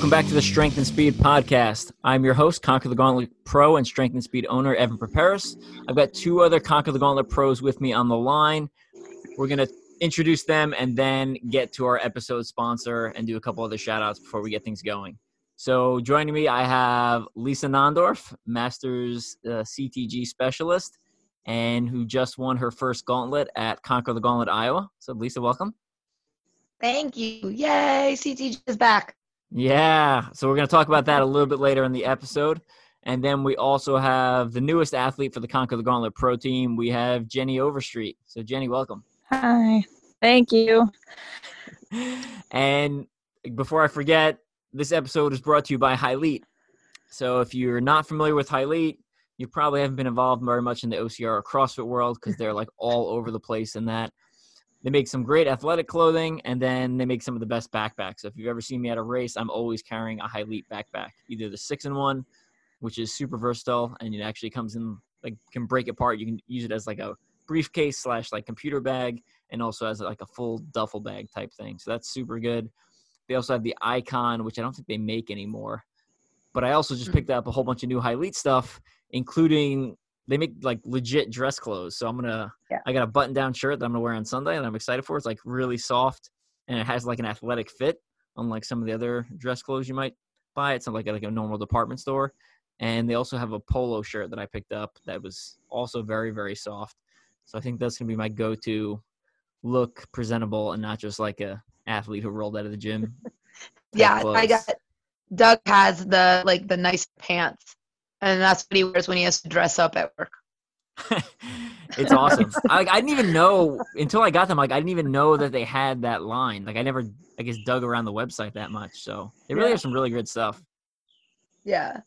Welcome back to the Strength and Speed podcast. I'm your host, Conquer the Gauntlet Pro and Strength and Speed owner, Evan Perperis. I've got two other Conquer the Gauntlet pros with me on the line. We're going to introduce them and then get to our episode sponsor and do a couple other shout outs before we get things going. So, joining me, I have Lisa Nondorf, Masters uh, CTG specialist, and who just won her first gauntlet at Conquer the Gauntlet, Iowa. So, Lisa, welcome. Thank you. Yay, CTG is back. Yeah. So we're going to talk about that a little bit later in the episode. And then we also have the newest athlete for the Conquer the Gauntlet Pro team. We have Jenny Overstreet. So, Jenny, welcome. Hi. Thank you. And before I forget, this episode is brought to you by Hylete. So, if you're not familiar with Hylete, you probably haven't been involved very much in the OCR or CrossFit world because they're like all over the place in that. They make some great athletic clothing, and then they make some of the best backpacks. So if you've ever seen me at a race, I'm always carrying a Hylete backpack, either the six in one, which is super versatile, and it actually comes in like can break apart. You can use it as like a briefcase slash like computer bag, and also as like a full duffel bag type thing. So that's super good. They also have the Icon, which I don't think they make anymore. But I also just hmm. picked up a whole bunch of new Hylete stuff, including they make like legit dress clothes. So I'm gonna yeah. I got a button down shirt that I'm gonna wear on Sunday and I'm excited for. It's like really soft and it has like an athletic fit, unlike some of the other dress clothes you might buy. It's not like a, like a normal department store. And they also have a polo shirt that I picked up that was also very very soft. So I think that's gonna be my go-to look presentable and not just like a athlete who rolled out of the gym. yeah, I got Doug has the like the nice pants and that's what he wears when he has to dress up at work. it's awesome. I, I, didn't even know until I got them. Like I didn't even know that they had that line. Like I never, I guess, dug around the website that much. So they really yeah. have some really good stuff. Yeah.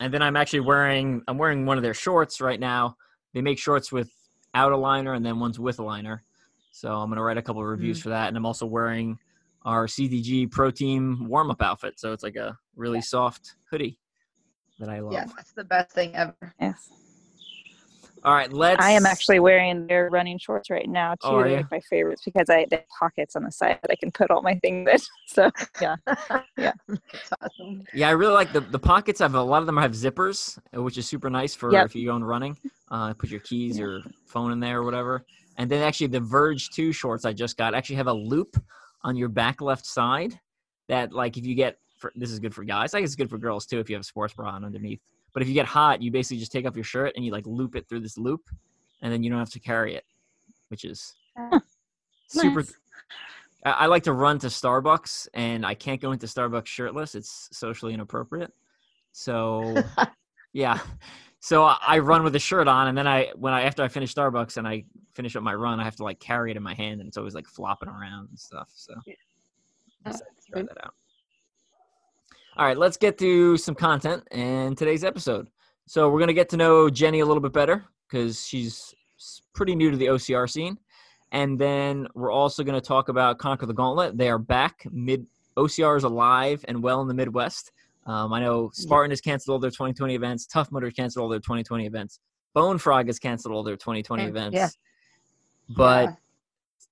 And then I'm actually wearing, I'm wearing one of their shorts right now. They make shorts with out a liner and then ones with a liner. So I'm gonna write a couple of reviews mm for that. And I'm also wearing our CTG Pro Team warm up outfit. So it's like a really soft hoodie that I love. Yeah, that's the best thing ever. Yes. All right, let's. I am actually wearing their running shorts right now too. Oh, They're my favorites because I have pockets on the side that I can put all my things in. So yeah, yeah, awesome. Yeah, I really like the the pockets. Have a lot of them have zippers, which is super nice for yep. if you go on running. Uh, put your keys or phone in there or whatever. And then actually the Verge Two shorts I just got actually have a loop on your back left side that like if you get for this is good for guys. I guess it's good for girls too if you have a sports bra on underneath. But if you get hot, you basically just take off your shirt and you like loop it through this loop, and then you don't have to carry it, which is super. Nice. I, I like to run to Starbucks, and I can't go into Starbucks shirtless. It's socially inappropriate. So, yeah. So I run with a shirt on, and then I when I after I finish Starbucks and I finish up my run, I have to like carry it in my hand, and it's always like flopping around and stuff. So, yeah. try that out. All right, let's get to some content in today's episode. So we're going to get to know Jenny a little bit better because she's pretty new to the OCR scene. And then we're also going to talk about Conquer the Gauntlet. They are back. Mid OCR is alive and well in the Midwest. Um, I know Spartan has canceled all their 2020 events. Tough Mudder canceled all their 2020 events. Bone Frog has canceled all their 2020 events. Yeah. But yeah.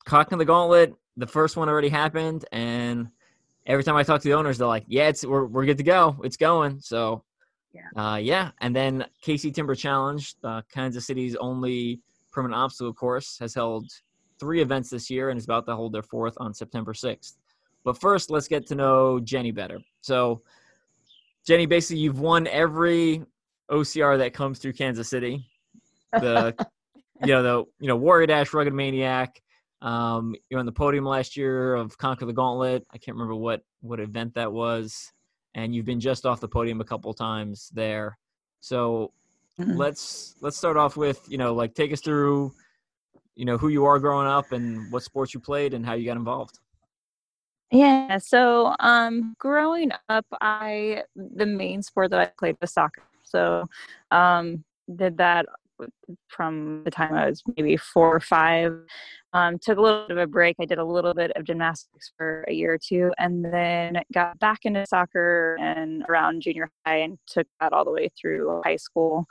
Conquer the Gauntlet, the first one already happened, and – every time I talk to the owners, they're like, "Yeah, it's we're we're good to go. It's going." So, yeah, uh, yeah. And then KC Timber Challenge, uh, Kansas City's only permanent obstacle course, has held three events this year and is about to hold their fourth on September sixth. But first, let's get to know Jenny better. So, Jenny, basically, you've won every OCR that comes through Kansas City. The you know the you know Warrior Dash, Rugged Maniac, um, you're on the podium last year of Conquer the Gauntlet. I can't remember what what event that was, and you've been just off the podium a couple times there. So mm-hmm. let's let's start off with you know like take us through you know who you are growing up and what sports you played and how you got involved. Yeah, so um, growing up, I the main sport that I played was soccer. So um, did that from the time I was maybe four or five. Um, took a little bit of a break. I did a little bit of gymnastics for a year or two, and then got back into soccer and around junior high, and took that all the way through high school.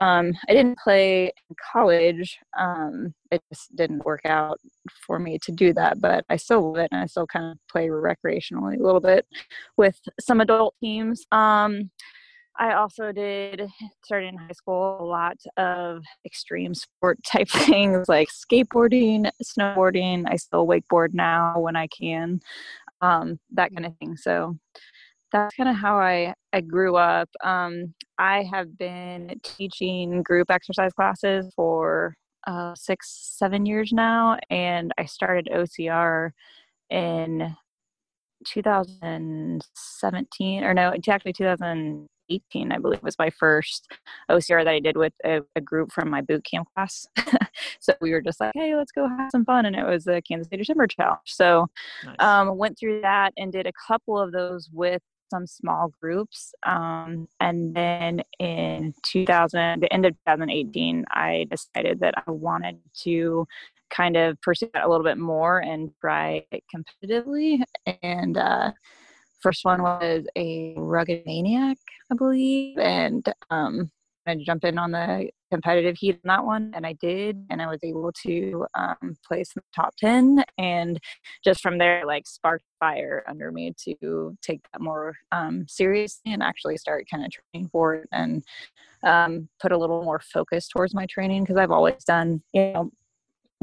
Um, I didn't play in college. Um, it just didn't work out for me to do that, but I still love it and I still kind of play recreationally a little bit with some adult teams. I also did, started in high school, a lot of extreme sport type things like skateboarding, snowboarding. I still wakeboard now when I can, um, that kind of thing. So that's kind of how I, I grew up. Um, I have been teaching group exercise classes for uh, six, seven years now, and I started OCR in 2017, or no, actually 2018, I believe, was my first OCR that I did with a, a group from my boot camp class. so we were just like, hey, let's go have some fun. And it was the Kansas City Timber Challenge. So nice. um, went through that and did a couple of those with some small groups. Um, and then in 2000, the end of 2018, I decided that I wanted to kind of pursue that a little bit more and try it competitively. And uh, first one was a rugged maniac, I believe, and um, I jumped in on the competitive heat in that one, and I did, and I was able to um, place in the top ten, and just from there, like sparked fire under me to take that more um, seriously and actually start kind of training for it and um, put a little more focus towards my training because I've always done, you know,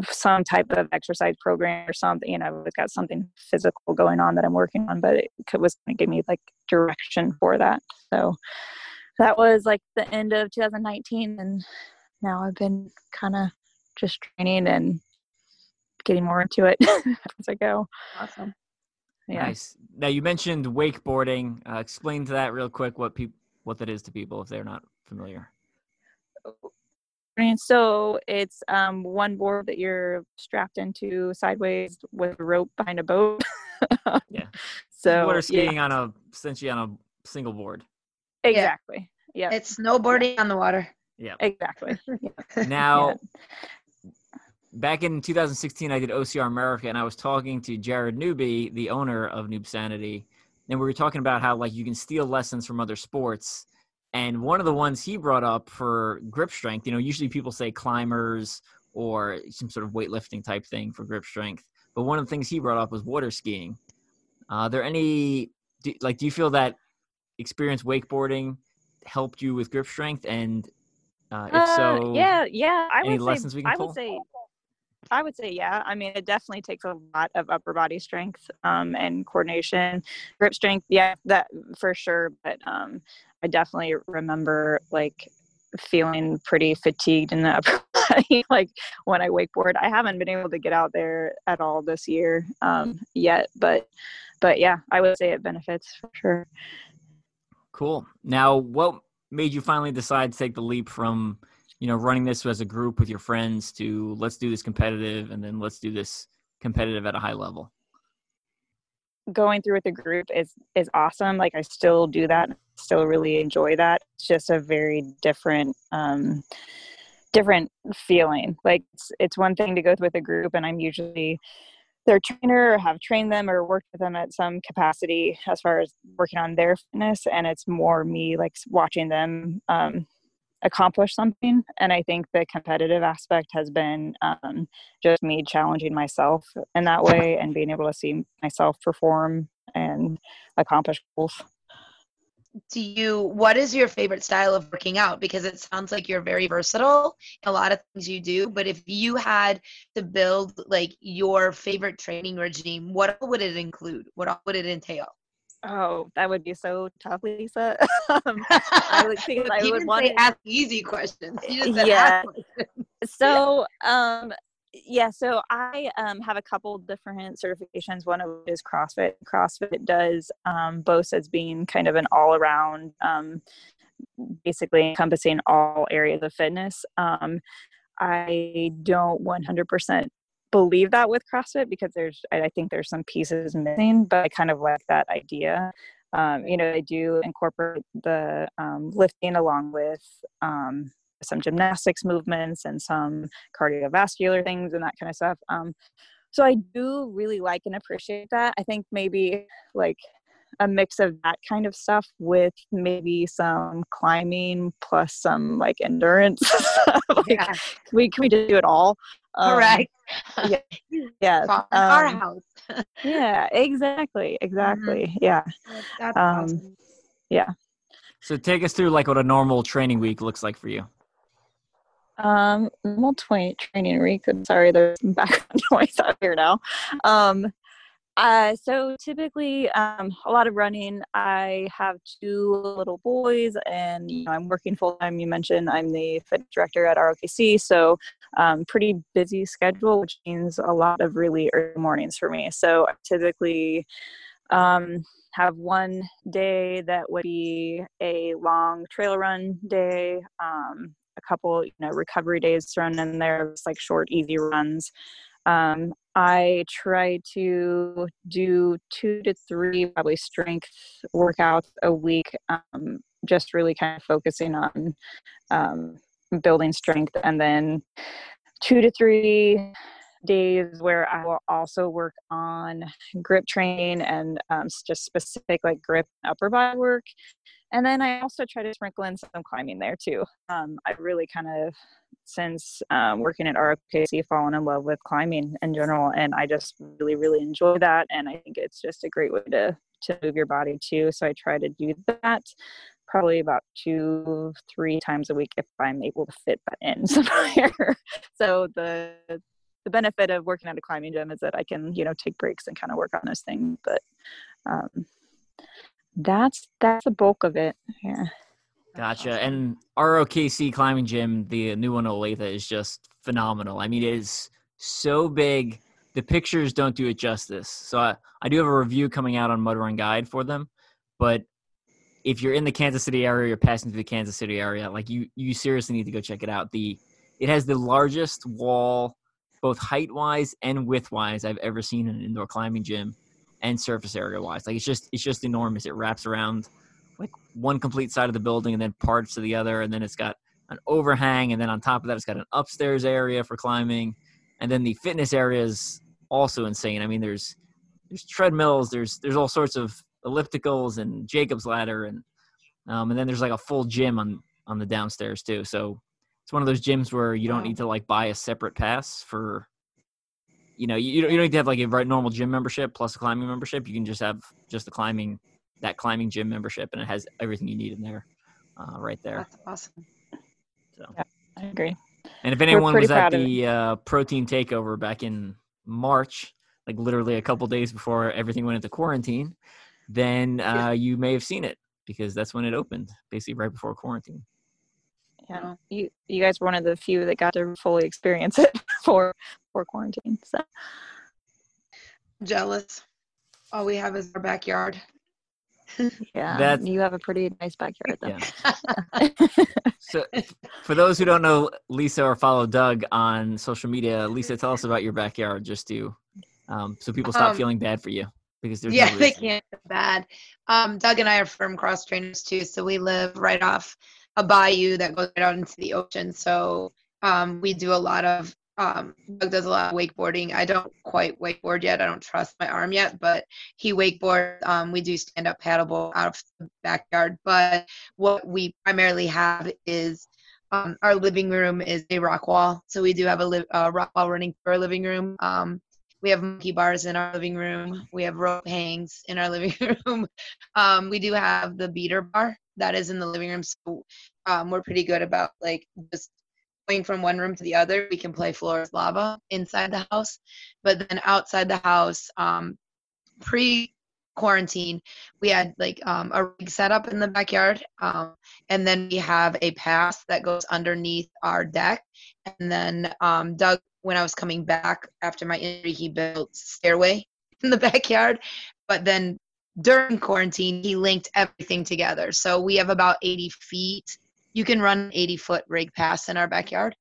some type of exercise program or something. You know, I've got something physical going on that I'm working on, but it was going to give me like direction for that. So that was like the end of 2019 and now i've been kind of just training and getting more into it as i go awesome yeah. nice now you mentioned wakeboarding uh, explain to that real quick what people what that is to people if they're not familiar so it's um, one board that you're strapped into sideways with a rope behind a boat yeah so water skiing yeah. on a essentially on a single board Exactly. Yeah. It's snowboarding on the water. Yeah. Exactly. Now, yeah. back in 2016, I did OCR America, and I was talking to Jared Newby, the owner of Noob Sanity, and we were talking about how like you can steal lessons from other sports. And one of the ones he brought up for grip strength, you know, usually people say climbers or some sort of weightlifting type thing for grip strength. But one of the things he brought up was water skiing. Uh, are there any do, like do you feel that experience wakeboarding helped you with grip strength? And uh, if uh, so, yeah, yeah, I any would lessons say, we can I pull? would say, I would say, yeah. I mean, it definitely takes a lot of upper body strength um, and coordination, grip strength. Yeah, that for sure. But um, I definitely remember like feeling pretty fatigued in the upper body, like when I wakeboard. I haven't been able to get out there at all this year um, yet, but but yeah, I would say it benefits for sure. Cool. Now, what made you finally decide to take the leap from, you know, running this as a group with your friends to let's do this competitive and then let's do this competitive at a high level? Going through with the group is is awesome. Like I still do that, still really enjoy that. It's just a very different um different feeling. Like it's it's one thing to go with a group and I'm usually their trainer or have trained them or worked with them at some capacity as far as working on their fitness and it's more me like watching them um, accomplish something and i think the competitive aspect has been um, just me challenging myself in that way and being able to see myself perform and accomplish goals do you what is your favorite style of working out? Because it sounds like you're very versatile a lot of things you do but if you had to build like your favorite training regime what would it include? What would it entail Oh, that would be so tough, Lisa. um, I would think I would want to ask easy questions. yeah. so, um, yeah, so I um, have a couple different certifications. One of it is CrossFit. CrossFit does um, boast as being kind of an all around, um, basically encompassing all areas of fitness. Um, I don't 100% believe that with CrossFit because there's, I think there's some pieces missing, but I kind of like that idea. Um, you know, they do incorporate the um, lifting along with some gymnastics movements and some cardiovascular things and that kind of stuff. Um, so I do really like and appreciate that. I think maybe like a mix of that kind of stuff with maybe some climbing plus some like endurance. like, yeah. Can we can we just do it all? Um, right. Yeah. yeah. Um, our house. yeah. Exactly. Mm-hmm. Exactly. Mm-hmm. Yeah. That's um, awesome. Yeah. So take us through like what a normal training week looks like for you. Um, normal twenty training week. I'm sorry, there's background noise out here now. Um, uh, so typically, um, a lot of running. I have two little boys, and you know, I'm working full time. You mentioned I'm the fit director at ROKC, so um, pretty busy schedule, which means a lot of really early mornings for me. So I typically um, have one day that would be a long trail run day, um, a couple, you know, recovery days thrown in there, like short, easy runs. Um, I try to do two to three probably strength workouts a week, um, just really kind of focusing on um, building strength, and then two to three days where I will also work on grip training and um, just specific like grip upper body work. And then I also try to sprinkle in some climbing there too. Um, I really kind of, since um, working at ROKC, fallen in love with climbing in general, and I just really, really enjoy that. And I think it's just a great way to to move your body too. So I try to do that probably about two, three times a week if I'm able to fit that in somewhere. so the the benefit of working at a climbing gym is that I can, you know, take breaks and kind of work on those things. But um, that's that's the bulk of it. Yeah. Gotcha. And ROKC climbing gym, the new one Olathe, is just phenomenal. I mean, it is so big. The pictures don't do it justice. So I, I do have a review coming out on Mud Run Guide for them. But if you're in the Kansas City area, you're passing through the Kansas City area, like you you seriously need to go check it out. The it has the largest wall, both height wise and width wise, I've ever seen in an indoor climbing gym and surface area wise. Like it's just it's just enormous. It wraps around like one complete side of the building and then parts to the other, and then it's got an overhang, and then on top of that, it's got an upstairs area for climbing, and then the fitness area is also insane. I mean, there's there's treadmills, there's there's all sorts of ellipticals and Jacob's ladder, and um, and then there's like a full gym on on the downstairs too. So it's one of those gyms where you don't need to like buy a separate pass for you know, you, you don't need to have like a normal gym membership plus a climbing membership. You can just have just the climbing, that climbing gym membership, and it has everything you need in there, uh, right there. That's awesome. So. Yeah, I agree. And if anyone was at the uh, protein takeover back in March, like literally a couple days before everything went into quarantine, then uh, you may have seen it because that's when it opened, basically right before quarantine. Yeah. You you guys were one of the few that got to fully experience it for for quarantine so. Jealous. All we have is our backyard yeah That's, you have a pretty nice backyard though yeah. so for those who don't know lisa or follow doug on social media lisa tell us about your backyard just to um, so people stop um, feeling bad for you because there's yeah no they can't feel bad um, doug and i are firm cross trainers too so we live right off a bayou that goes right out into the ocean. So um, we do a lot of um, Doug does a lot of wakeboarding. I don't quite wakeboard yet. I don't trust my arm yet, but he wakeboards. Um, we do stand up paddleboard out of the backyard. But what we primarily have is um, our living room is a rock wall. So we do have a, li- rock wall running through our living room. Um, we have monkey bars in our living room. We have rope hangs in our living room. Um, we do have the beater bar that is in the living room. So um, we're pretty good about like just going from one room to the other. We can play floor is lava inside the house, but then outside the house, um, pre quarantine, we had like um, a rig set up in the backyard, um, and then we have a pass that goes underneath our deck. And then um, Doug, when I was coming back after my injury, he built stairway in the backyard. But then during quarantine, he linked everything together. So we have about 80 feet. You can run 80 foot rig pass in our backyard.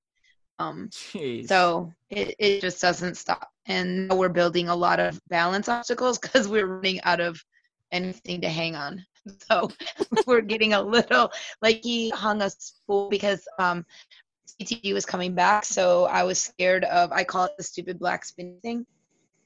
Um, Jeez. so it, it just doesn't stop. And we're building a lot of balance obstacles because we're running out of anything to hang on. so we're getting a little like he hung a spool because um CTG was coming back, so I was scared of I call it the stupid black spin thing.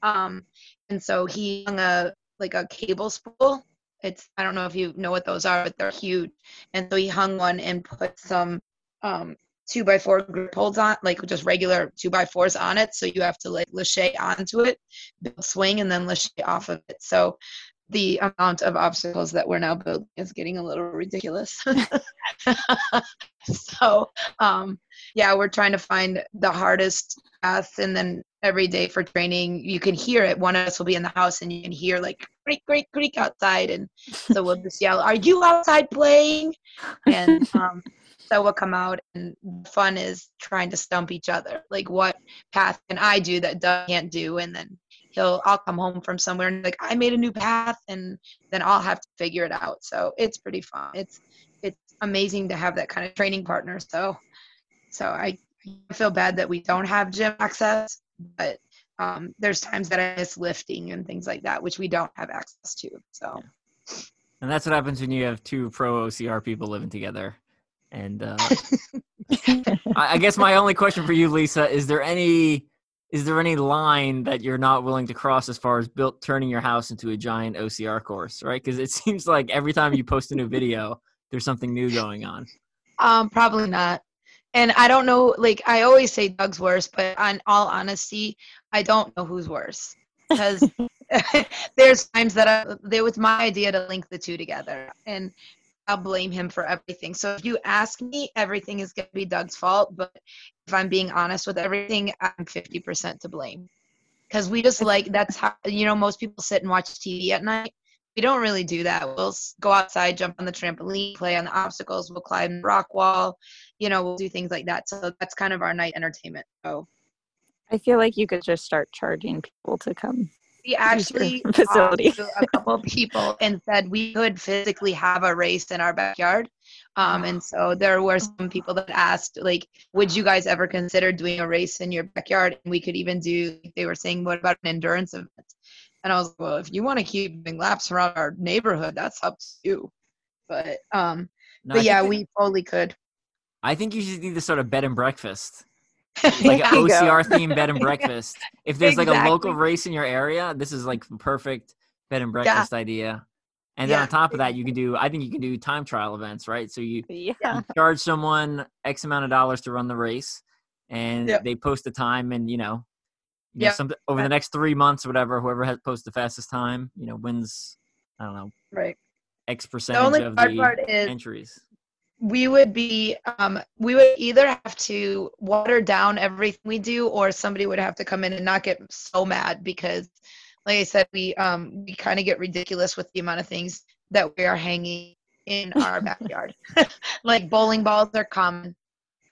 Um, and so he hung a like a cable spool. It's I don't know if you know what those are, but they're huge. And so he hung one and put some um two by four grip holds on, like just regular two by fours on it. So you have to like lache onto it, swing, and then lache off of it. So the amount of obstacles that we're now building is getting a little ridiculous. so, um, yeah, we're trying to find the hardest path, and then every day for training, you can hear it. One of us will be in the house, and you can hear like creak, creak, creak outside, and so we'll just yell, "Are you outside playing?" And um, so we'll come out, and fun is trying to stump each other. Like, what path can I do that Doug can't do, and then he'll I'll come home from somewhere and like I made a new path and then I'll have to figure it out. So it's pretty fun. It's it's amazing to have that kind of training partner. So so I feel bad that we don't have gym access, but um, there's times that I miss lifting and things like that, which we don't have access to. So and that's what happens when you have two pro OCR people living together. And uh, I, I guess my only question for you, Lisa, is there any is there any line that you're not willing to cross as far as built turning your house into a giant OCR course, right? Because it seems like every time you post a new video, there's something new going on. Um, probably not. And I don't know, like I always say Doug's worse, but on all honesty, I don't know who's worse. Because there's times that I, it was my idea to link the two together. And I'll blame him for everything. So if you ask me, everything is going to be Doug's fault. But if I'm being honest with everything, I'm 50% to blame. Because we just like, that's how, you know, most people sit and watch TV at night. We don't really do that. We'll go outside, jump on the trampoline, play on the obstacles, we'll climb the rock wall, you know, we'll do things like that. So that's kind of our night entertainment. So I feel like you could just start charging people to come we actually facility a couple of people and said we could physically have a race in our backyard um, and so there were some people that asked like would you guys ever consider doing a race in your backyard and we could even do they were saying what about an endurance event and i was like well if you want to keep doing laps around our neighborhood that's up to you but um no, but yeah we totally could i think you should do this sort of bed and breakfast like an OCR themed bed and breakfast. If there's exactly. like a local race in your area, this is like perfect bed and breakfast yeah. idea. And then yeah. on top of that, you can do. I think you can do time trial events, right? So you, yeah. you charge someone X amount of dollars to run the race, and yep. they post the time, and you know, you know, some over the next three months or whatever, whoever has posted the fastest time, you know, wins. I don't know, right? X percentage the only of the part is, entries we would be um, we would either have to water down everything we do or somebody would have to come in and not get so mad because like i said we um we kind of get ridiculous with the amount of things that we are hanging in our backyard like bowling balls are common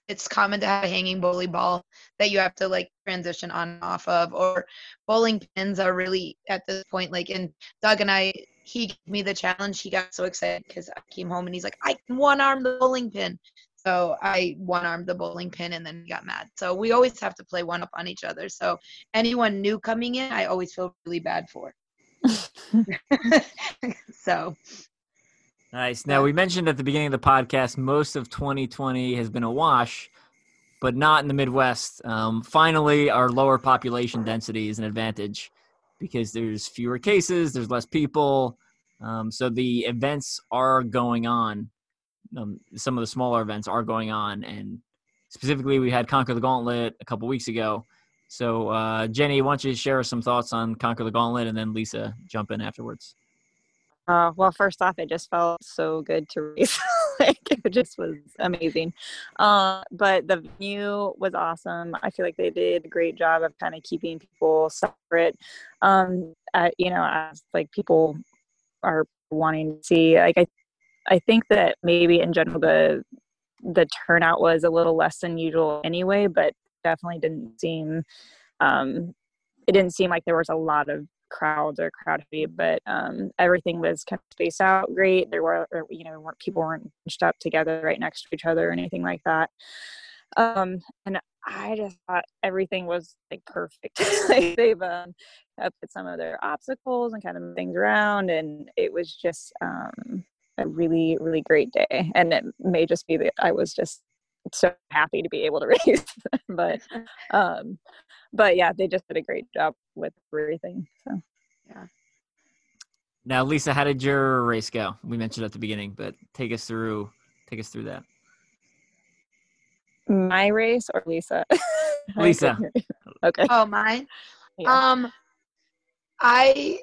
it's common to have a hanging bowling ball that you have to like transition on and off of or bowling pins are really at this point like and doug and i he gave me the challenge. He got so excited because I came home and he's like, I can one arm the bowling pin. So I one armed the bowling pin and then got mad. So we always have to play one up on each other. So anyone new coming in, I always feel really bad for. so nice. Now we mentioned at the beginning of the podcast, most of 2020 has been a wash, but not in the Midwest. Um, finally, our lower population density is an advantage because there's fewer cases, there's less people. Um, so the events are going on. Um, some of the smaller events are going on, and specifically, we had Conquer the Gauntlet a couple weeks ago. So, uh, Jenny, why don't you share some thoughts on Conquer the Gauntlet, and then Lisa jump in afterwards. Uh, well, first off, it just felt so good to race. like it just was amazing. Uh, but the venue was awesome. I feel like they did a great job of kind of keeping people separate. Um, you know, as like people are wanting to see, like I, I think that maybe in general the the turnout was a little less than usual anyway, but definitely didn't seem um, it didn't seem like there was a lot of crowds or crowd heavy, but um, everything was kind of spaced out great. There were, you know, weren't, people weren't bunched up together right next to each other or anything like that. Um, and I just thought everything was like perfect. like they've um, put some of their obstacles and kind of things around, and it was just um, a really really great day and it may just be that i was just so happy to be able to race but um but yeah they just did a great job with everything so. Yeah. Now lisa how did your race go? We mentioned at the beginning but take us through take us through that. My race or lisa? Lisa. okay. Oh mine? Yeah. um i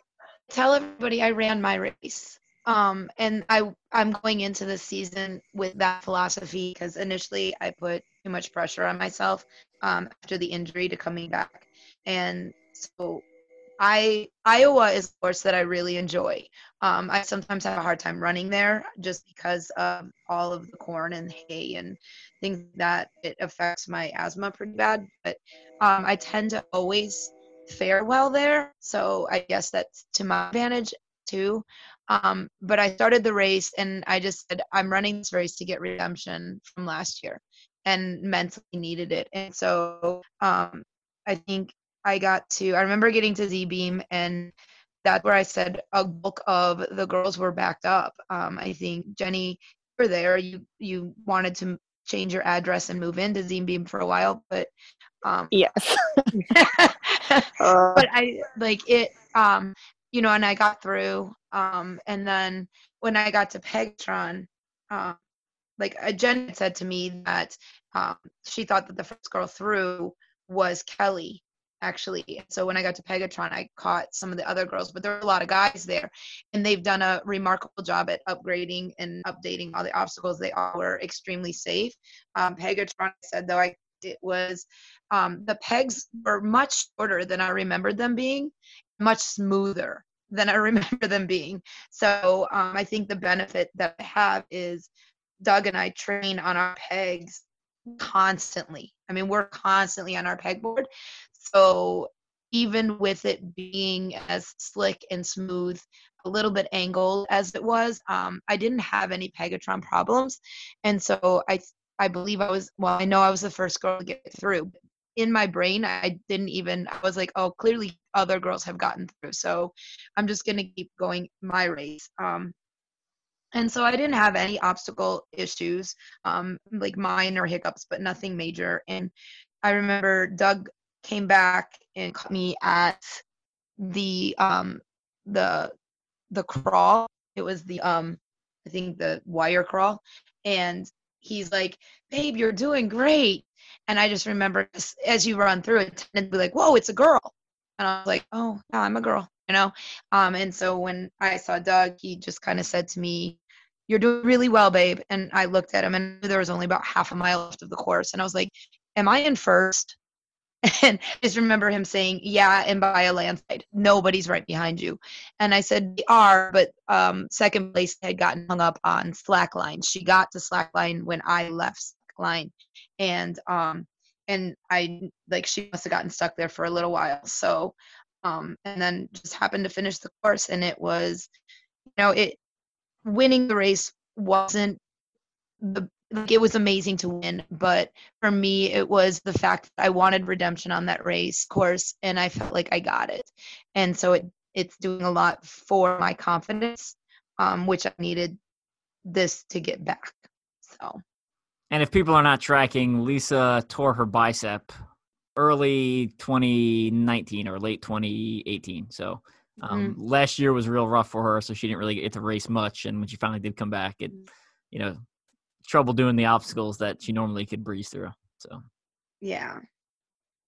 tell everybody i ran my race um, and I I'm going into the season with that philosophy because initially I put too much pressure on myself um, after the injury to coming back, and so I Iowa is a course that I really enjoy. Um, I sometimes have a hard time running there just because of all of the corn and hay and things that it affects my asthma pretty bad. But um, I tend to always fare well there, so I guess that's to my advantage too. Um, but I started the race and I just said, I'm running this race to get redemption from last year and mentally needed it. And so um, I think I got to, I remember getting to Z Beam and that's where I said a bulk of the girls were backed up. Um, I think Jenny, you were there. You you wanted to change your address and move into Z Beam for a while, but um, yes. but I like it. Um, you know, and I got through. Um, and then when I got to Pegatron, um, like uh, Jen said to me that um, she thought that the first girl through was Kelly, actually. So when I got to Pegatron, I caught some of the other girls, but there were a lot of guys there, and they've done a remarkable job at upgrading and updating all the obstacles. They all were extremely safe. Um, Pegatron said though I it was um, the pegs were much shorter than I remembered them being, much smoother than I remember them being. So um, I think the benefit that I have is Doug and I train on our pegs constantly. I mean, we're constantly on our pegboard. So even with it being as slick and smooth, a little bit angled as it was, um, I didn't have any Pegatron problems. And so I I believe I was well, I know I was the first girl to get through in my brain i didn't even i was like oh clearly other girls have gotten through so i'm just going to keep going my race. Um and so i didn't have any obstacle issues um like minor hiccups but nothing major. And i remember doug came back and caught me at the um the the crawl. It was the um i think the wire crawl. And he's like babe you're doing great and I just remember as you run through it, to be like, whoa, it's a girl. And I was like, oh, yeah, I'm a girl, you know? Um, and so when I saw Doug, he just kind of said to me, you're doing really well, babe. And I looked at him and there was only about half a mile left of the course. And I was like, am I in first? And I just remember him saying, yeah, and by a landslide, nobody's right behind you. And I said, they are, but um, second place had gotten hung up on slackline. She got to slackline when I left slackline. and um and i like she must have gotten stuck there for a little while so um and then just happened to finish the course and it was you know it winning the race wasn't the like it was amazing to win but for me it was the fact that i wanted redemption on that race course and i felt like i got it and so it it's doing a lot for my confidence um, which i needed this to get back so and if people are not tracking, Lisa tore her bicep early 2019 or late 2018. So um, mm-hmm. last year was real rough for her, so she didn't really get to race much. And when she finally did come back, it, mm. you know, trouble doing the obstacles that she normally could breeze through. So yeah.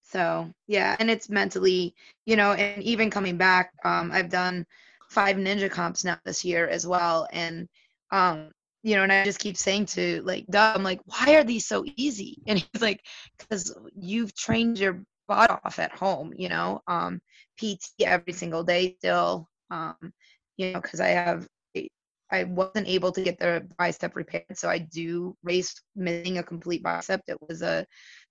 So yeah, and it's mentally, you know, and even coming back, um, I've done five ninja comps now this year as well, and um, you know, and I just keep saying to like Doug, I'm like, why are these so easy? And he's like, because you've trained your butt off at home, you know, um, PT every single day still, um, you know, because I have, I wasn't able to get the bicep repaired, so I do race missing a complete bicep. It was a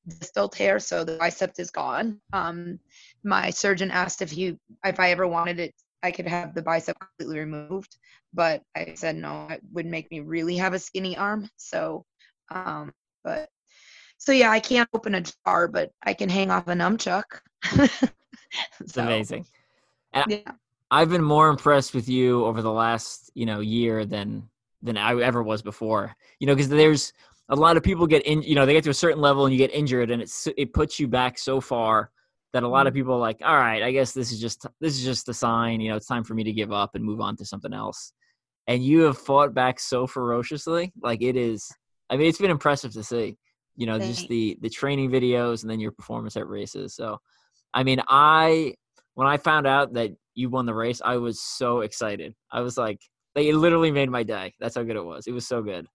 distal tear, so the bicep is gone. Um, my surgeon asked if he, if I ever wanted it I could have the bicep completely removed, but I said no, it would make me really have a skinny arm. So, um, but so yeah, I can't open a jar, but I can hang off a nunchuck. it's amazing. And yeah. I've been more impressed with you over the last, you know, year than than I ever was before. You know, because there's a lot of people get in. You know, they get to a certain level and you get injured, and it's it puts you back so far that a lot of mm. people are like, all right, I guess this is just this is just a sign. You know, it's time for me to give up and move on to something else. And you have fought back so ferociously, like it is. I mean, it's been impressive to see. You know, just the the training videos and then your performance at races. So, I mean, I when I found out that you won the race, I was so excited. I was like, like it literally made my day. That's how good it was. It was so good.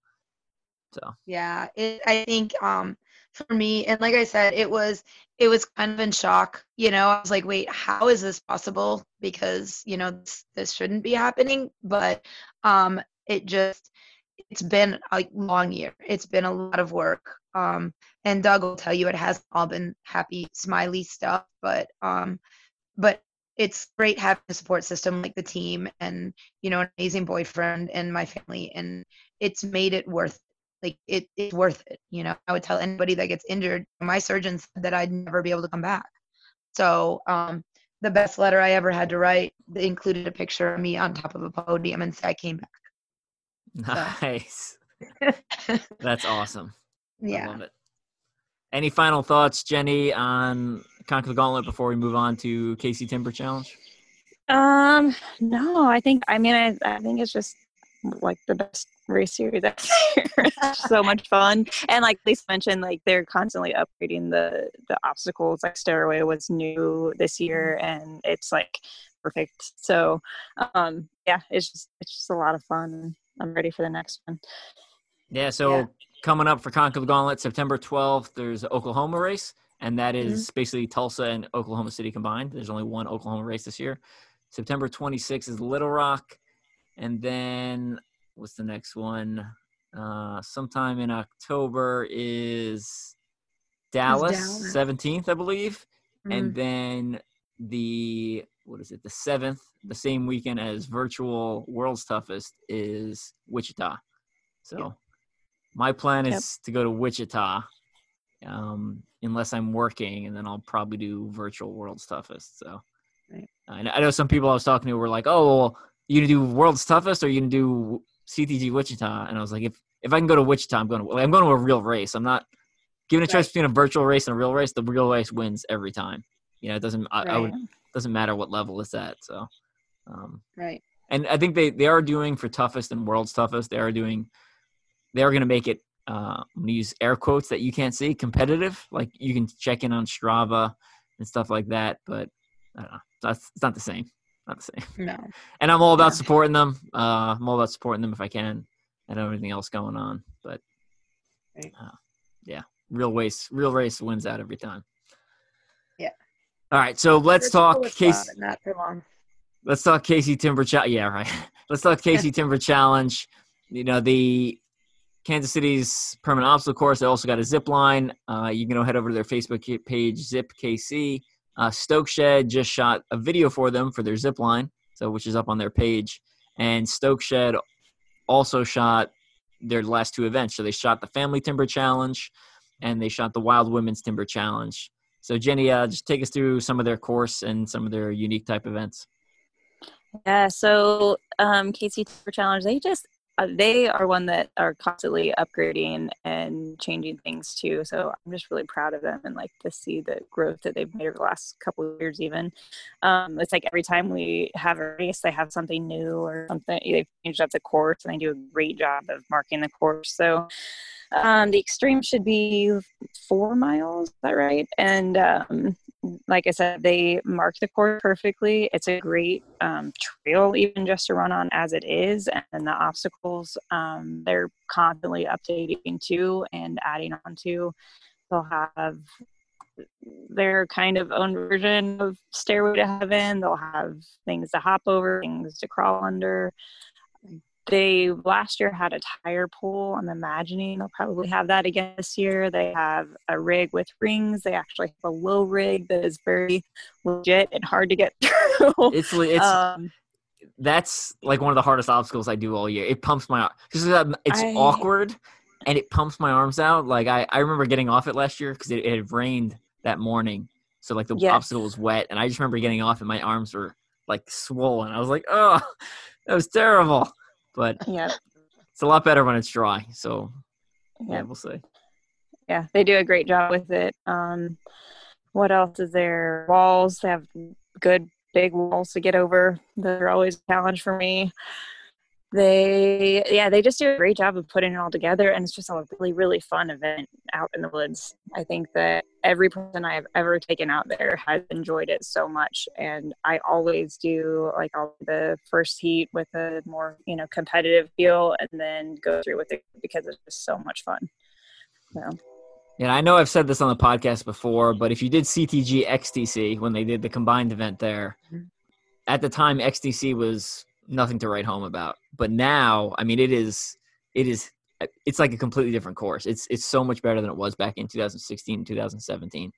So yeah, it, I think um for me and like I said, it was it was kind of in shock. You know, I was like, wait, how is this possible? Because you know this, this shouldn't be happening. But um, it just it's been a long year. It's been a lot of work. Um, and Doug will tell you it hasn't all been happy, smiley stuff, but um, but it's great having a support system like the team and you know an amazing boyfriend and my family and it's made it worth like it, it's worth it you know? I would tell anybody that gets injured my surgeon said that i'd never be able to come back. So um, the best letter i ever had to write included a picture of me on top of a podium and said i came back. Nice. That's awesome. Yeah. any final thoughts jenny on conquer the gauntlet before we move on to KC Timber Challenge? Um, no, I think I mean I, I think it's just like the best race series ever. so much fun, and like Lisa mentioned, like they're constantly upgrading the the obstacles. Like Stairway was new this year, and it's like perfect. So, um, yeah, it's just it's just a lot of fun. I'm ready for the next one. Yeah. So yeah. coming up for Conquer the Gauntlet, September 12th, there's Oklahoma race and that mm-hmm. mm-hmm. basically Tulsa and Oklahoma City combined. There's only one Oklahoma race this year. September 26th is Little Rock, and then what's the next one? Uh, sometime in October is Dallas, Dallas. 17th, I believe, mm-hmm. and then the what is it? The seventh, the same weekend as virtual World's Toughest is Wichita. So yep. my plan is yep. to go to Wichita um, unless I'm working, and then I'll probably do virtual World's Toughest. So right. I know some people I was talking to were like, "Oh, well, you gonna do World's Toughest or you gonna do CTG Wichita?" And I was like, "If if I can go to Wichita, I'm going to I'm going to a real race. I'm not given a choice between a virtual race and a real race. The real race wins every time. You know, it doesn't I, right. I would doesn't matter what level it's at. So um, right. And I think they they are doing for toughest and world's toughest. They are doing. They are going to make it uh, I'm gonna use air quotes that you can't see competitive. Like you can check in on Strava and stuff like that, but I don't know. That's it's not the same. Not the same. No. And I'm all about supporting them. Uh, I'm all about supporting them if I can. I don't have anything else going on, but uh, yeah, real race, real race wins out every time. Yeah. All right, so let's talk KC. Not too long. Let's talk KC Timber Challenge. Yeah, right. let's talk KC Timber Challenge. You know the Kansas City's permanent obstacle course. They also got a zip line. Uh, you can go head over to their Facebook page, Zip KC. Uh, Stoke Shed just shot a video for them for their zip line, so which is up on their page. And Stoke Shed also shot their last two events. So they shot the Family Timber Challenge, and they shot the Wild Women's Timber Challenge. So Jenny, uh, just take us through some of their course and some of their unique type events. Yeah, so um, KC Timber Challenge, they just they are one that are constantly upgrading and changing things too. So I'm just really proud of them and like to see the growth that they've made over the last couple of years. Even um, it's like every time we have a race, they have something new or something. They've changed up the course and they do a great job of marking the course. So um, the extreme should be four miles. Is that right? And um, like I said, they mark the course perfectly. It's a great um, trail, even just to run on as it is. And the obstacles, um, they're constantly updating to and adding on to. They'll have their kind of own version of Stairway to Heaven. They'll have things to hop over, things to crawl under. They last year had a tire pull. I'm imagining they'll probably have that again this year. They have a rig with rings. They actually have a low rig that is very legit and hard to get through. It's it's um, that's like one of the hardest obstacles I do all year. It pumps my because it's I, awkward and it pumps my arms out. Like I I remember getting off it last year because it, it, had rained that morning, so like the yes. obstacle was wet, and I just remember getting off and my arms were like swollen. I was like, oh, that was terrible. But yeah, it's a lot better when it's dry. So yeah, Yeah. we'll see. yeah, they do a great job with it. Um, what else is there? Walls. They have good big walls to get over. They're always a challenge for me. They, yeah, they just do a great job of putting it all together, and it's just a really, really fun event out in the woods. I think that every person I have ever taken out there has enjoyed it so much, and I always do like all the first heat with a more, you know, competitive feel, and then go through with it because it's just so much fun. So. Yeah, I know I've said this on the podcast before, but if you did CTG XTC when they did the combined event there, Mhm. at the time XTC was nothing to write home about. But now, I mean, it is it is it's like a completely different course. It's it's so much better than it was back in 2016, 2017.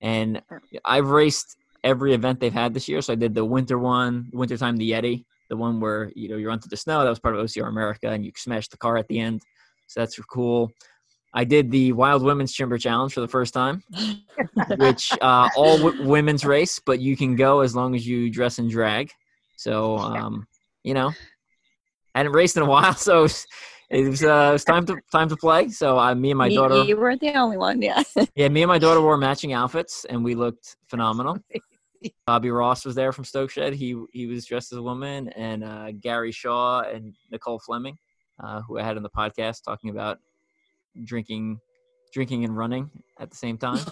And I've raced every event they've had this year. So I did the winter one, wintertime the Yeti, the one where you know you run through the snow. That was part of OCR America, and you smash the car at the end. So that's cool. I did the Wild Women's Timber Challenge for the first time, which uh, all w- women's race, but you can go as long as you dress in drag. So, um, you know, I hadn't raced in a while, so it was, it was, uh, it was time to time to play. So, I, me and my you, daughter, you weren't the only one, yeah. yeah, me and my daughter wore matching outfits, and we looked phenomenal. Bobby Ross was there from Stoke Shed. He he was dressed as a woman, and uh, Gary Shaw and Nicole Fleming, uh, who I had on the podcast talking about drinking, drinking and running at the same time.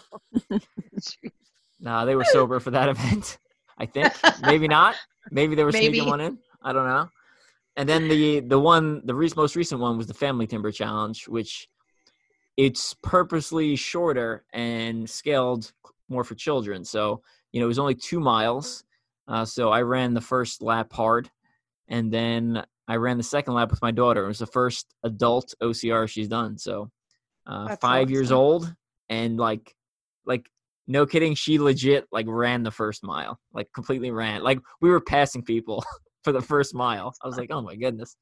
Nah, they were sober for that event. I think maybe not. Maybe they were Maybe. sneaking one in. I don't know. And then the the one the re- most recent one was the Family Timber Challenge, which it's purposely shorter and scaled more for children. So you know it was only two miles. Uh, so I ran the first lap hard, and then I ran the second lap with my daughter. It was the first adult OCR she's done. So uh, five years old, and like like no kidding, she legit like ran the first mile, like completely ran. Like we were passing people for the first mile. I was like, oh my goodness.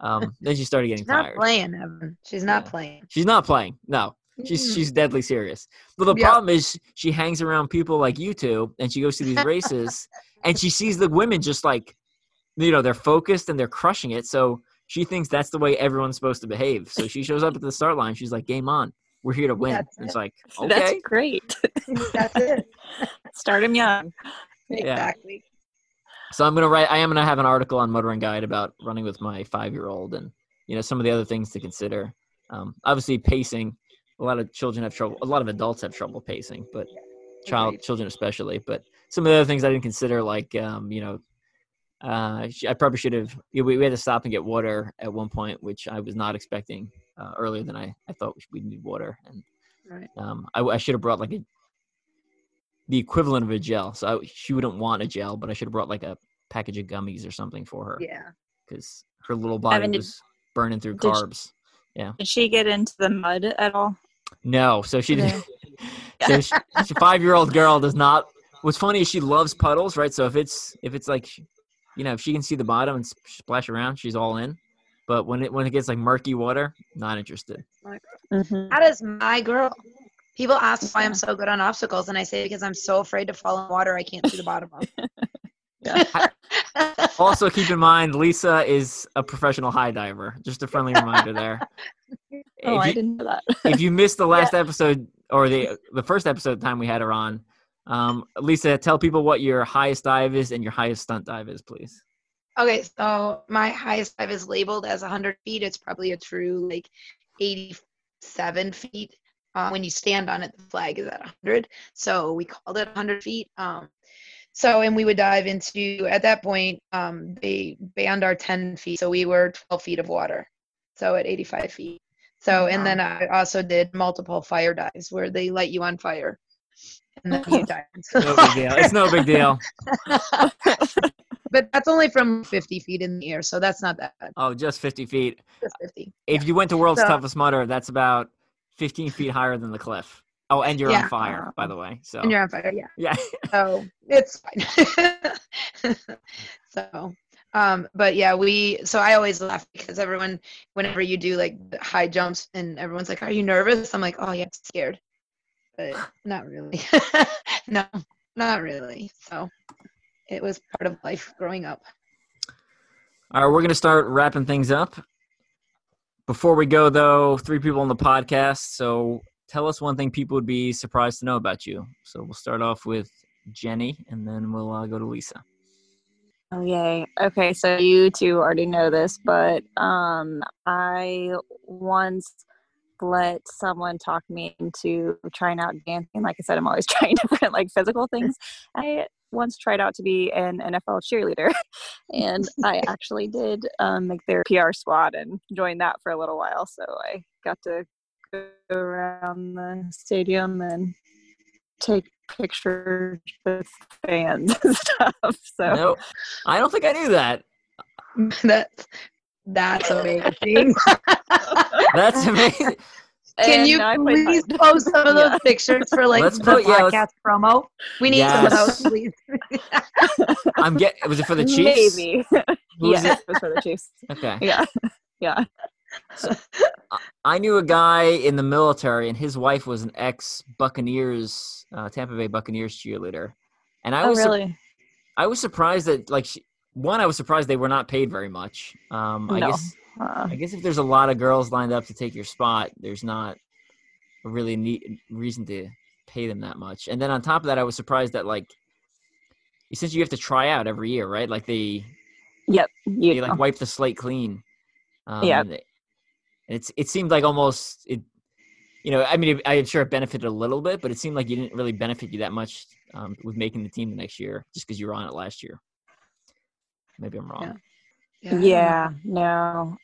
Um, then she started getting She's not playing, Evan. She's not Yeah. playing. She's not playing. No, she's Mm. she's deadly serious. But the Yeah. problem is she hangs around people like you two, and she goes to these races, and she sees the women just like, you know, they're focused and they're crushing it. So she thinks that's the way everyone's supposed to behave. So she shows up at the start line. She's like, "Game on! We're here to win." That's it's it. like, That's okay, great. That's it. Start him young. Yeah. So I'm gonna write. I am gonna have an article on Mud Run Guide about running with my five-year-old, and you know some of the other things to consider. Um, obviously, pacing. A lot of children have trouble. A lot of adults have trouble pacing, but child children especially. But some of the other things I didn't consider, like um, you know, uh, I probably should have. We, we had to stop and get water at one point, which I was not expecting uh, earlier than I I thought we would need water, and Right. um, I, I should have brought like a the equivalent of a gel. So I, she wouldn't want a gel, but I should have brought like a package of gummies or something for her Yeah. because her little body Evan, did- was burning through did sh- carbs. Did she get into the mud at all? No, so she Yeah. so she, she five year old girl does not. What's funny is she loves puddles, right? So if it's if it's like, you know, if she can see the bottom and splash around, she's all in. But when it when it gets like murky water, not interested. Mm-hmm. That is my girl. People ask why I'm so good on obstacles, and I say because I'm so afraid to fall in water I can't see the bottom of. Also, keep in mind, Lisa is a professional high diver. Just a friendly reminder there. Oh, If I you- didn't know that. if you missed the last episode or the the first episode of time we had her on, um, Lisa, tell people what your highest dive is and your highest stunt dive is, please. Okay, so my highest dive is labeled as 100 feet. It's probably a true like 87 feet. Uh, when you stand on it, the flag is at 100. So we called it 100 feet. Um, so, and we would dive into, at that point, um, they banned our 10 feet. So we were 12 feet of water. So at 85 feet. So, and then I also did multiple fire dives where they light you on fire. And then you dive. No big deal. It's no big deal. but that's only from 50 feet in the air. So that's not that bad. Oh, just 50 feet. Just 50. If you went to World's So- Toughest Mudder, that's about 15 feet higher than the cliff. Oh, and you're Yeah. on fire, by the way. So And you're on fire, yeah. yeah, So it's fine. so, um, but yeah, we. So I always laugh because everyone, whenever you do like high jumps, and everyone's like, "Are you nervous?" I'm like, "Oh yeah, I'm scared," but not really. no, not really. So it was part of life growing up. All right, we're gonna start wrapping things up. Before we go, though, three people on the podcast. So tell us one thing people would be surprised to know about you. So we'll start off with Jenny, and then we'll uh, go to Lisa. Oh yay. Okay, so you two already know this, but um I once let someone talk me into trying out dancing. Like I said, I'm always trying different like physical things. I once tried out to be an NFL cheerleader, and I actually did um, make their PR squad and joined that for a little while. So I got to around the stadium and take pictures with fans and stuff. So No, I don't think I knew that. that's that's amazing. That's amazing. Can you now I play please fine. post some of those Yeah. pictures for like Let's the put- yeah, podcast promo? We need some of those, please. I'm get. Was it for the Chiefs? Maybe. Who was yes, it was for the Chiefs. Okay. Yeah. Yeah. I knew a guy in the military, and his wife was an ex Buccaneers, uh, Tampa Bay Buccaneers cheerleader, and I oh, was su- really? I was surprised that like she, one, I was surprised they were not paid very much. Um, I guess Uh, I guess if there's a lot of girls lined up to take your spot, there's not a really neat reason to pay them that much. And then on top of that, I was surprised that like since you have to try out every year, right? Like they yep. You they like wipe the slate clean. Um, Yeah. And it- It's it seemed like almost it. You know, I mean, I'm sure it benefited a little bit, but it seemed like you didn't really benefit you that much um, with making the team the next year, just because you were on it last year. Maybe I'm wrong. Yeah. yeah. No.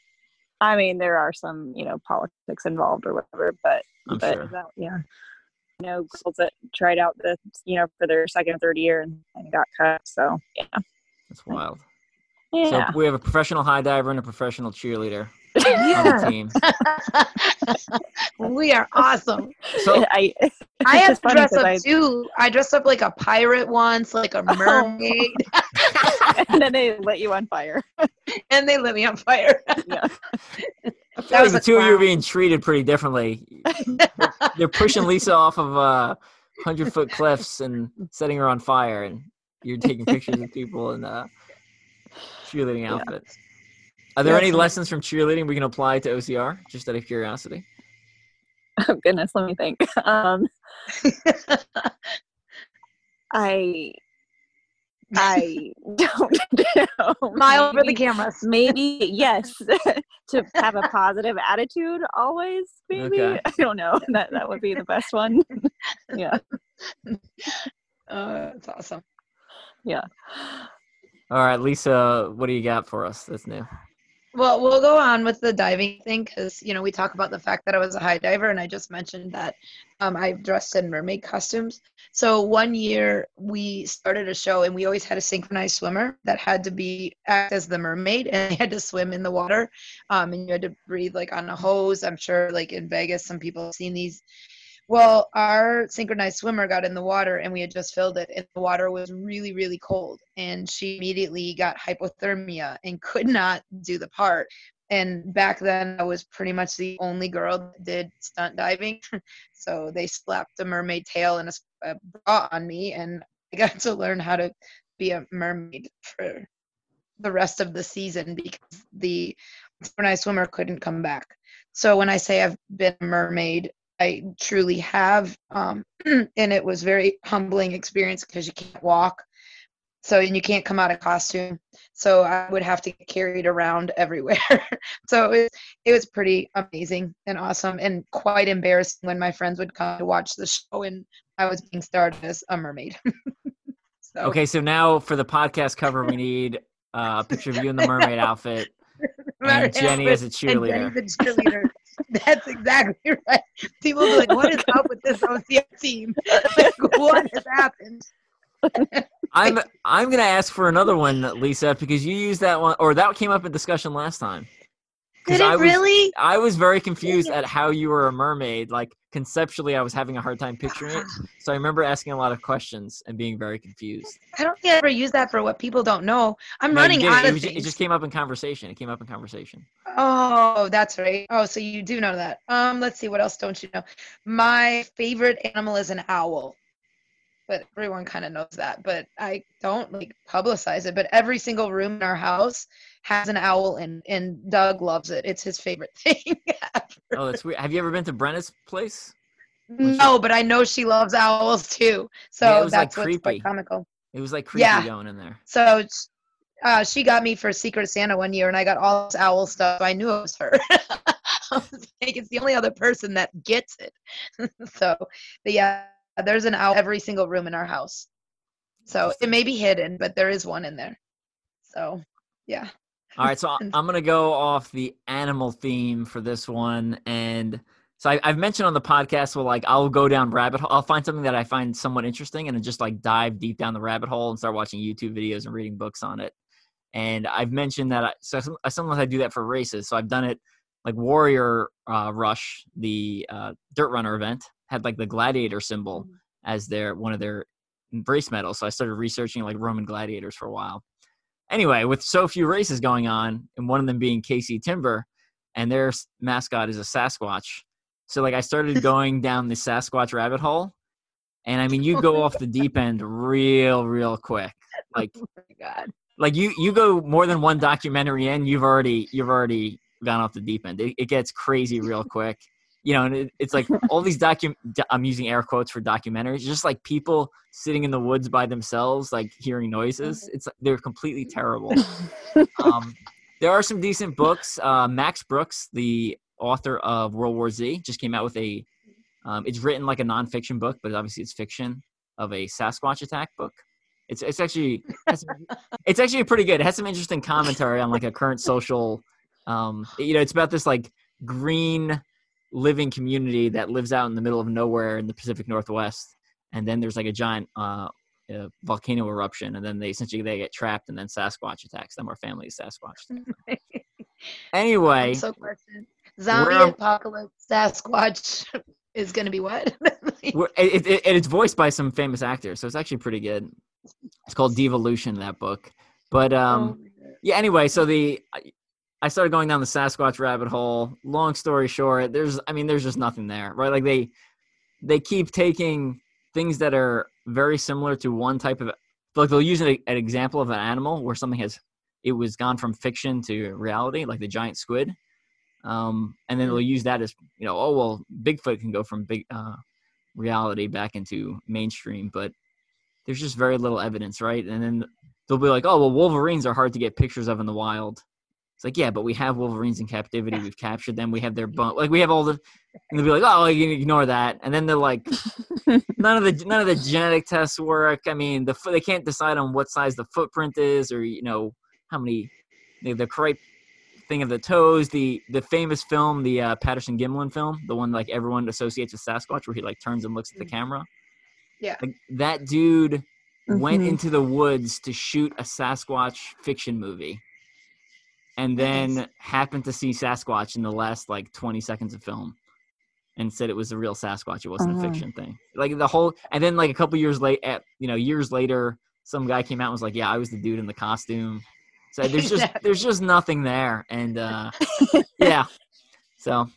I mean, there are some, you know, politics involved or whatever, but, I'm but sure. that, yeah. You know, girls that tried out the, you know, for their second, third year and, and got cut. So, yeah. That's wild. Yeah. So we have a professional high diver and a professional cheerleader on Yeah. the team. we are awesome. So I, I it's had to funny dress 'cause up I- too. I dressed up like a pirate once, like a Oh. mermaid, and then they lit you on fire. and they lit me on fire. Yeah. I feel That like was the a two of you are being treated pretty differently. They're pushing Lisa off of uh, hundred foot cliffs and setting her on fire, and you're taking pictures of people in uh, cheerleading Yeah. outfits. Are there Yeah, any so- lessons from cheerleading we can apply to OCR? Just out of curiosity. Oh goodness, let me think. Um, I I don't know. Smile for the Maybe- cameras. Maybe yes, to have a positive attitude always. Maybe Okay. I don't know. That that would be the best one. yeah, Oh, that's awesome. yeah. All right, Lisa, what do you got for us that's new? Well, we'll go on with the diving thing because you know we talk about the fact that I was a high diver, and I just mentioned that um, I dressed in mermaid costumes. So one year we started a show, and we always had a synchronized swimmer that had to be act as the mermaid, and they had to swim in the water, um, and you had to breathe like on a hose. I'm sure, like in Vegas, some people have seen these. Well, our synchronized swimmer got in the water and we had just filled it, and the water was really, really cold. And she immediately got hypothermia and could not do the part. And back then, I was pretty much the only girl that did stunt diving. so they slapped a mermaid tail and a, bra on me, and I got to learn how to be a mermaid for the rest of the season because the synchronized swimmer couldn't come back. So when I say I've been a mermaid, I truly have, um, and it was very humbling experience because you can't walk, so and you can't come out of costume, so I would have to get carried around everywhere. so it was, it was pretty amazing and awesome, and quite embarrassing when my friends would come to watch the show and I was being starred as a mermaid. so, Okay, so now for the podcast cover, we need uh, a picture of you in the mermaid outfit and Jenny as a cheerleader. That's exactly right. People be like, "What is up with this OCF team? Like, what has happened?" I'm I'm gonna ask for another one, Lisa, because you used that one, or that came up in discussion last time. Did it I was, really? I was very confused at how you were a mermaid. Like conceptually, I was having a hard time picturing it. So I remember asking a lot of questions and being very confused. I don't think I ever use that for what people don't know. I'm No, running out it, of was things. it just came up in conversation. It came up in conversation. Oh, that's right. Oh, so you do know that. Um, let's see. What else don't you know? My favorite animal is an owl, but everyone kind of knows that. But I don't like publicize it. But every single room in our house has an owl and and Doug loves it. It's his favorite thing. oh, that's weird. Have you ever been to Brenna's place? no, but I know she loves owls too. So Yeah, it was, like, that's what's creepy. quite comical. It was like creepy Yeah. going in there. So uh, she got me for Secret Santa one year, and I got all this owl stuff. I knew it was her. I was like, it's the only other person that gets it. so, but yeah, Uh, there's an owl every single room in our house. So it may be hidden, but there is one in there. So, yeah. All right, so I'm gonna go off the animal theme for this one, and so I, I've mentioned on the podcast, well, like I'll go down rabbit hole. I'll find something that I find somewhat interesting, and then just like dive deep down the rabbit hole and start watching YouTube videos and reading books on it. And I've mentioned that I, so some- sometimes I do that for races. So I've done it like Warrior uh, Rush, the uh, dirt runner event, had like the gladiator symbol as their one of their race medals. So I started researching like Roman gladiators for a while anyway, with so few races going on, and one of them being KC Timber, and their mascot is a Sasquatch. So like I started going down the Sasquatch rabbit hole, and I mean you go off the deep end real, real quick. Like Oh my God. like you you go more than one documentary in, you've already you've already gone off the deep end. It, it gets crazy real quick. You know, and it, it's like all these docu. do- I'm using air quotes for documentaries. Just like people sitting in the woods by themselves, like hearing noises. It's they're completely terrible. Um, there are some decent books. Uh, Max Brooks, the author of World War Z, just came out with a. Um, it's written like a nonfiction book, but obviously it's fiction of a Sasquatch attack book. It's it's actually it's actually pretty good. It has some interesting commentary on like a current social. Um, you know, it's about this like green living community that lives out in the middle of nowhere in the Pacific Northwest, and then there's like a giant uh, uh, volcano eruption, and then they essentially they get trapped, and then Sasquatch attacks them, or family Sasquatch. Anyway, so question. Zombie apocalypse Sasquatch is going to be what? it, it, it- it's voiced by some famous actors, so it's actually pretty good. It's called Devolution, that book. But um, Oh yeah. Anyway, so the I, started going down the Sasquatch rabbit hole. Long story short, there's I mean, there's just nothing there, right? Like they they keep taking things that are very similar to one type of like they'll use an, an example of an animal where something has it was gone from fiction to reality, like the giant squid. Um, and then they'll use that as you know, oh well, Bigfoot can go from big uh, reality back into mainstream, but there's just very little evidence, right? And then they'll be like, oh well, Wolverines are hard to get pictures of in the wild. It's like, yeah, but we have Wolverines in captivity. We've captured them. We have their bone. Like we have all the, and they'll be like, oh, you can ignore that. And then they're like, none of the none of the genetic tests work. I mean, the they can't decide on what size the footprint is, or you know how many the, the correct thing of the toes. The the famous film, the uh, Patterson Gimlin film, the one like everyone associates with Sasquatch, where he like turns and looks at the camera. Yeah. like, that dude went Mhm. into the woods to shoot a Sasquatch fiction movie. And then Nice. happened to see Sasquatch in the last like 20 seconds of film and said it was a real Sasquatch. It wasn't Uh-huh. a fiction thing. Like the whole, and then like a couple years late, at you know, years later, some guy came out and was like, "Yeah, I was the dude in the costume." So there's just there's just nothing there, and uh, yeah. So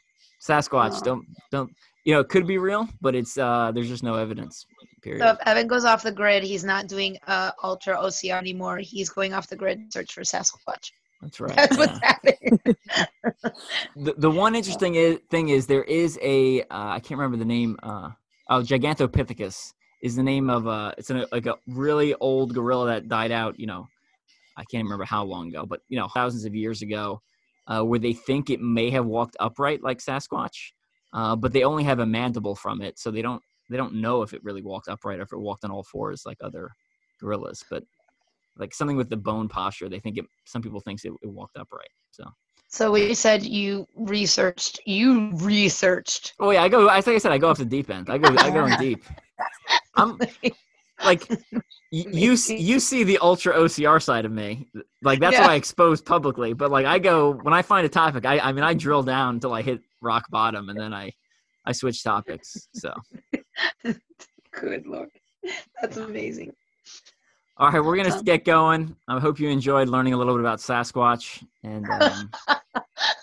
Sasquatch, don't don't you know it could be real, but it's uh there's just no evidence. Period. So if Evan goes off the grid, he's not doing uh, Ultra OCR anymore. He's going off the grid search for Sasquatch. That's right. That's yeah. what's happening. the, the one interesting i- thing is there is a uh, I can't remember the name. Uh, oh, Gigantopithecus is the name of uh it's an, like a really old gorilla that died out. You know, I can't remember how long ago, but you know, thousands of years ago, uh, where they think it may have walked upright like Sasquatch, uh, but they only have a mandible from it, so they don't they don't know if it really walked upright or if it walked on all fours like other gorillas. But like something with the bone posture, they think it. Some people think it, it walked upright. So. so we said you researched. You researched. Oh yeah, I go. I think I said I go off the deep end. I go. I go in deep. I'm like, you you see the ultra OCR side of me. Like that's Yeah. what I expose publicly. But like I go when I find a topic, I I mean I drill down until I hit rock bottom, and then I I switch topics. So Good lord, that's amazing. All right, we're gonna get going. I hope you enjoyed learning a little bit about Sasquatch. And um,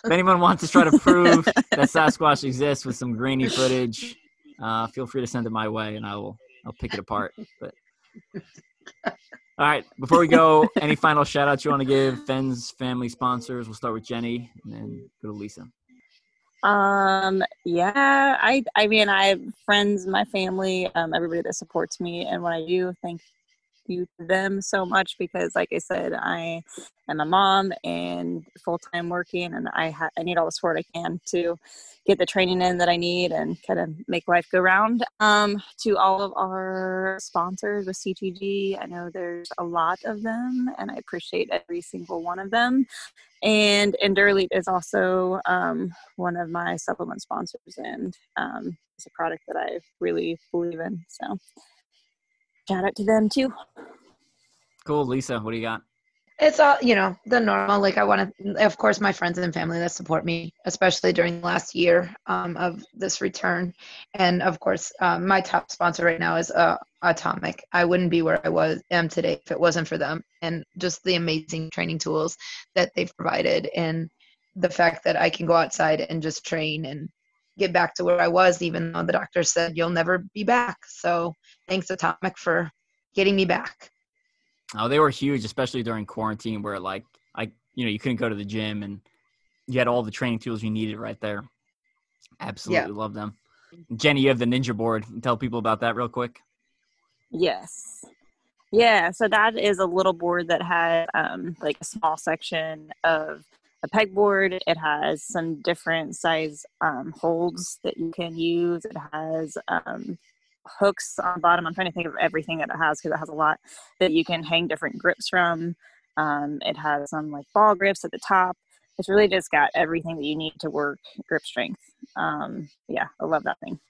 if anyone wants to try to prove that Sasquatch exists with some grainy footage, uh, feel free to send it my way, and I will I'll pick it apart. But all All right. Before we go, any final shout outs you want to give? Fens, family sponsors. We'll start with Jenny and then go to Lisa. Um, yeah, I, I mean, I have friends, my family, um, everybody that supports me and what I do. Thank you to them so much because, like I said, I am a mom and full time working, and I ha- I need all the support I can to get the training in that I need and kind of make life go round. Um, to all of our sponsors with CTG, I know there's a lot of them, and I appreciate every single one of them. And Endurelite is also um, one of my supplement sponsors, and um, it's a product that I really believe in. So shout out to them too. Cool, Lisa. What do you got? It's all you know the normal. Like I want to, of course, my friends and family that support me, especially during the last year um, of this return, and of course, um, my top sponsor right now is uh, Atomik. I wouldn't be where I was am today if it wasn't for them, and just the amazing training tools that they've provided, and the fact that I can go outside and just train and get back to where I was, even though the doctor said you'll never be back. So thanks Atomik for getting me back. Oh, they were huge, especially during quarantine, where like I, you know, you couldn't go to the gym and you had all the training tools you needed right there. Absolutely yeah. love them. Jenny, you have the Ninja board. Tell people about that real quick. Yes. Yeah, so that is a little board that had um, like a small section of a pegboard. It has some different size um, holds that you can use. It has um, hooks on the bottom. I'm trying to think of everything that it has because it has a lot that you can hang different grips from. Um, it has some like ball grips at the top. It's really just got everything that you need to work grip strength. Um, yeah, I love that thing.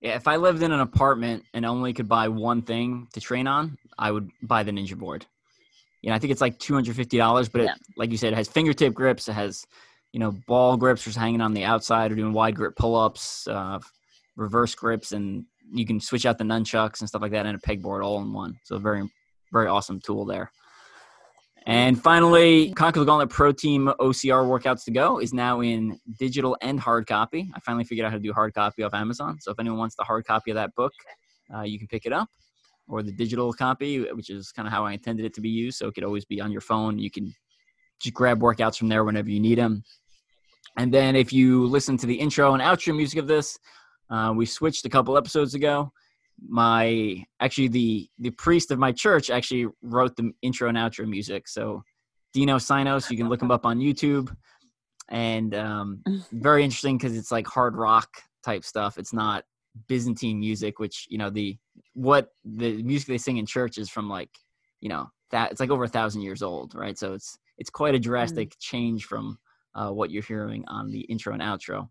Yeah, if I lived in an apartment and only could buy one thing to train on, I would buy the Ninja board. You know, I think it's like two hundred fifty dollars, but it, like you said, it has fingertip grips. It has, you know, ball grips for hanging on the outside or doing wide grip pull ups, uh, reverse grips, and you can switch out the nunchucks and stuff like that and a pegboard all in one. So very, very awesome tool there. And finally, Conquer the Gauntlet Pro Team OCR Workouts to Go is now in digital and hard copy. I finally figured out how to do hard copy off Amazon. So if anyone wants the hard copy of that book, uh, you can pick it up, or the digital copy, which is kind of how I intended it to be used. So it could always be on your phone. You can just grab workouts from there whenever you need them. And then if you listen to the intro and outro music of this, uh, we switched a couple episodes ago. My actually the the priest of my church actually wrote the intro and outro music. So Dino Sinos, you can look him up on YouTube, and um, very interesting because it's like hard rock type stuff. It's not Byzantine music, which you know the what the music they sing in church is from like you know that it's like over a thousand years old, right? So it's it's quite a drastic mm. change from uh, what you're hearing on the intro and outro.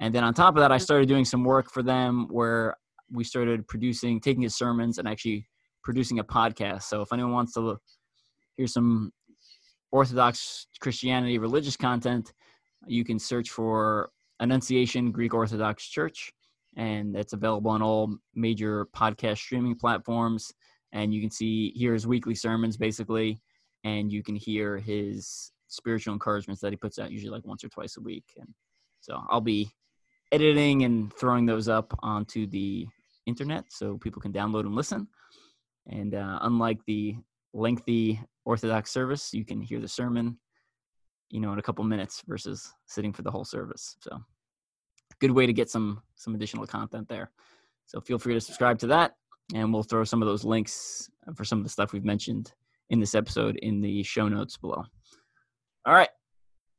And then on top of that, I started doing some work for them where we started producing, taking his sermons and actually producing a podcast. So if anyone wants to look, hear some Orthodox Christianity religious content, you can search for Annunciation Greek Orthodox Church, and it's available on all major podcast streaming platforms. And you can see hear his weekly sermons basically, and you can hear his spiritual encouragements that he puts out usually like once or twice a week. And so I'll be editing and throwing those up onto the internet so people can download and listen. And uh, unlike the lengthy Orthodox service, you can hear the sermon, you know, in a couple minutes versus sitting for the whole service. So, good way to get some some additional content there. So feel free to subscribe to that, and we'll throw some of those links for some of the stuff we've mentioned in this episode in the show notes below. All right,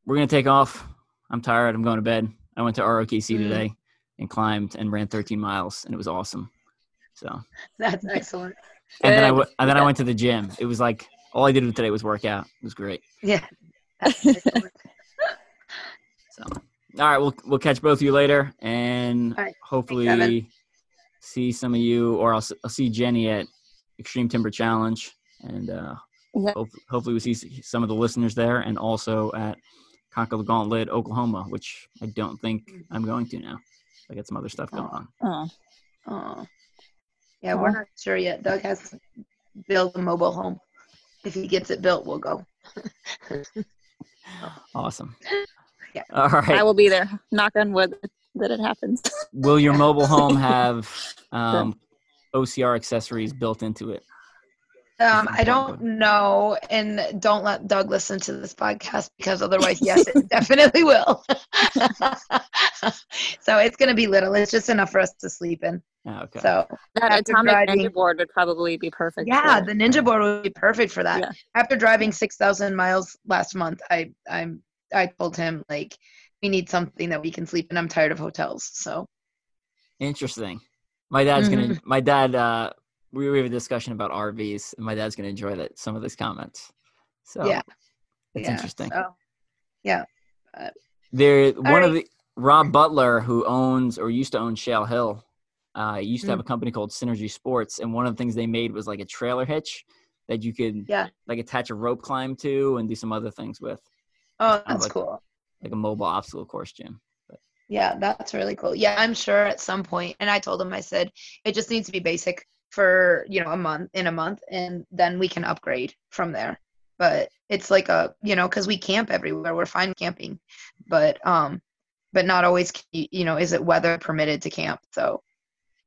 we're gonna take off. I'm tired. I'm going to bed. I went to ROKC mm. today and climbed and ran 13 miles, and it was awesome. So that's excellent. And then I w- and then I went to the gym. It was like all I did today was work out. It was great. Yeah. so, all right, we'll we'll catch both of you later, and right. hopefully Thanks, see some of you, or I'll I'll see Jenny at Extreme Timber Challenge, and uh, yep. hopefully we see some of the listeners there, and also at Conquer the Gauntlet, Oklahoma, which I don't think I'm going to now. I got some other stuff going on. Oh, oh. Yeah, we're not sure yet. Doug has to build a mobile home. If he gets it built, we'll go. awesome. Yeah. All right. I will be there. Knock on wood that it happens. will your mobile home have um, OCR accessories built into it? Um, I don't know, and don't let Doug listen to this podcast because otherwise, yes, it definitely will. so it's going to be little. It's just enough for us to sleep in. Oh, okay. So That After atomic driving- ninja board would probably be perfect. yeah, for- the Ninja board would be perfect for that. Yeah. After driving six thousand miles last month, I I'm I told him like we need something that we can sleep in. I'm tired of hotels. So Interesting. My dad's gonna. Mm-hmm. My dad. Uh, we we have a discussion about RVs, and my dad's gonna enjoy that some of these comments. So Yeah. it's yeah, interesting. So, There, one of the Rob Butler, who owns or used to own Shale Hill, uh, used to Mm. have a company called Synergy Sports, and one of the things they made was like a trailer hitch that you could Yeah. like attach a rope climb to and do some other things with, oh, that's like- cool. like a mobile obstacle course gym. Yeah, that's really cool. Yeah, I'm sure at some point. And I told him, I said, it just needs to be basic for, you know, a month in a month, and then we can upgrade from there. But it's like a, you know, because we camp everywhere. We're fine camping, but, um, but not always, you know, is it weather permitted to camp? So,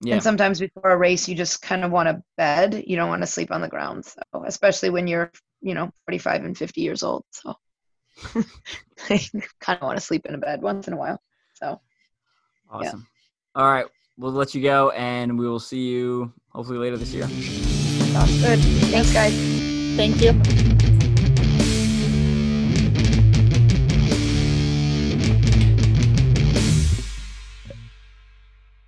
Yeah, and sometimes before a race, you just kind of want a bed. You don't want to sleep on the ground. So, especially when you're, you know, 45 and 50 years old. So, I kind of want to sleep in a bed once in a while. So, awesome. All right, we'll let you go, and we will see you hopefully later this year. sounds good. Thanks, guys. Thank you.